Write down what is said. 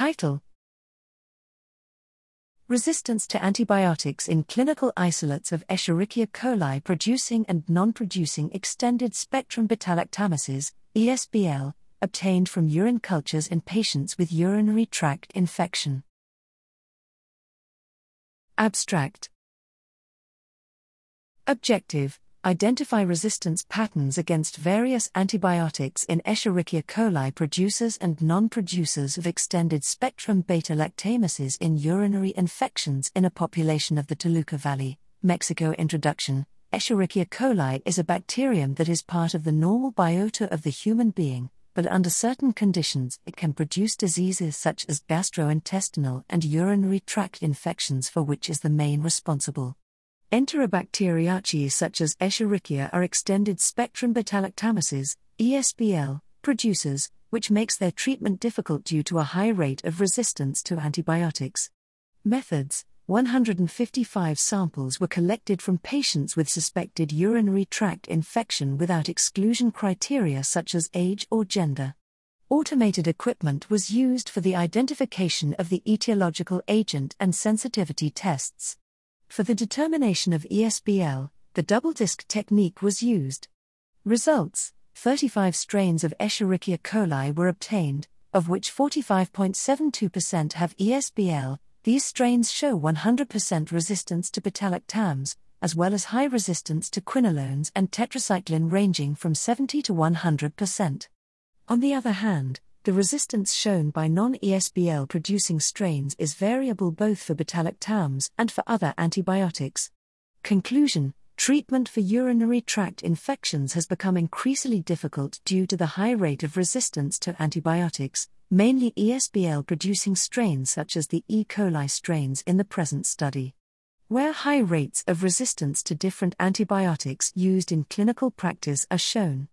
Title Resistance to antibiotics in clinical isolates of Escherichia coli producing and non producing extended spectrum beta lactamases, ESBL, obtained from urine cultures in patients with urinary tract infection. Abstract Objective Identify resistance patterns against various antibiotics in Escherichia coli producers and non producers of extended spectrum beta lactamases in urinary infections in a population of the Toluca Valley, Mexico. Introduction Escherichia coli is a bacterium that is part of the normal biota of the human being, but under certain conditions it can produce diseases such as gastrointestinal and urinary tract infections, for which is the main responsible. Enterobacteriaceae such as Escherichia are extended spectrum beta-lactamases, ESBL, producers, which makes their treatment difficult due to a high rate of resistance to antibiotics. Methods 155 samples were collected from patients with suspected urinary tract infection without exclusion criteria such as age or gender. Automated equipment was used for the identification of the etiological agent and sensitivity tests. For the determination of ESBL, the double disc technique was used. Results 35 strains of Escherichia coli were obtained, of which 45.72% have ESBL. These strains show 100% resistance to beta-lactams, as well as high resistance to quinolones and tetracycline ranging from 70 to 100%. On the other hand, the resistance shown by non ESBL producing strains is variable both for beta-lactams and for other antibiotics. Conclusion Treatment for urinary tract infections has become increasingly difficult due to the high rate of resistance to antibiotics, mainly ESBL producing strains such as the E. coli strains in the present study. Where high rates of resistance to different antibiotics used in clinical practice are shown.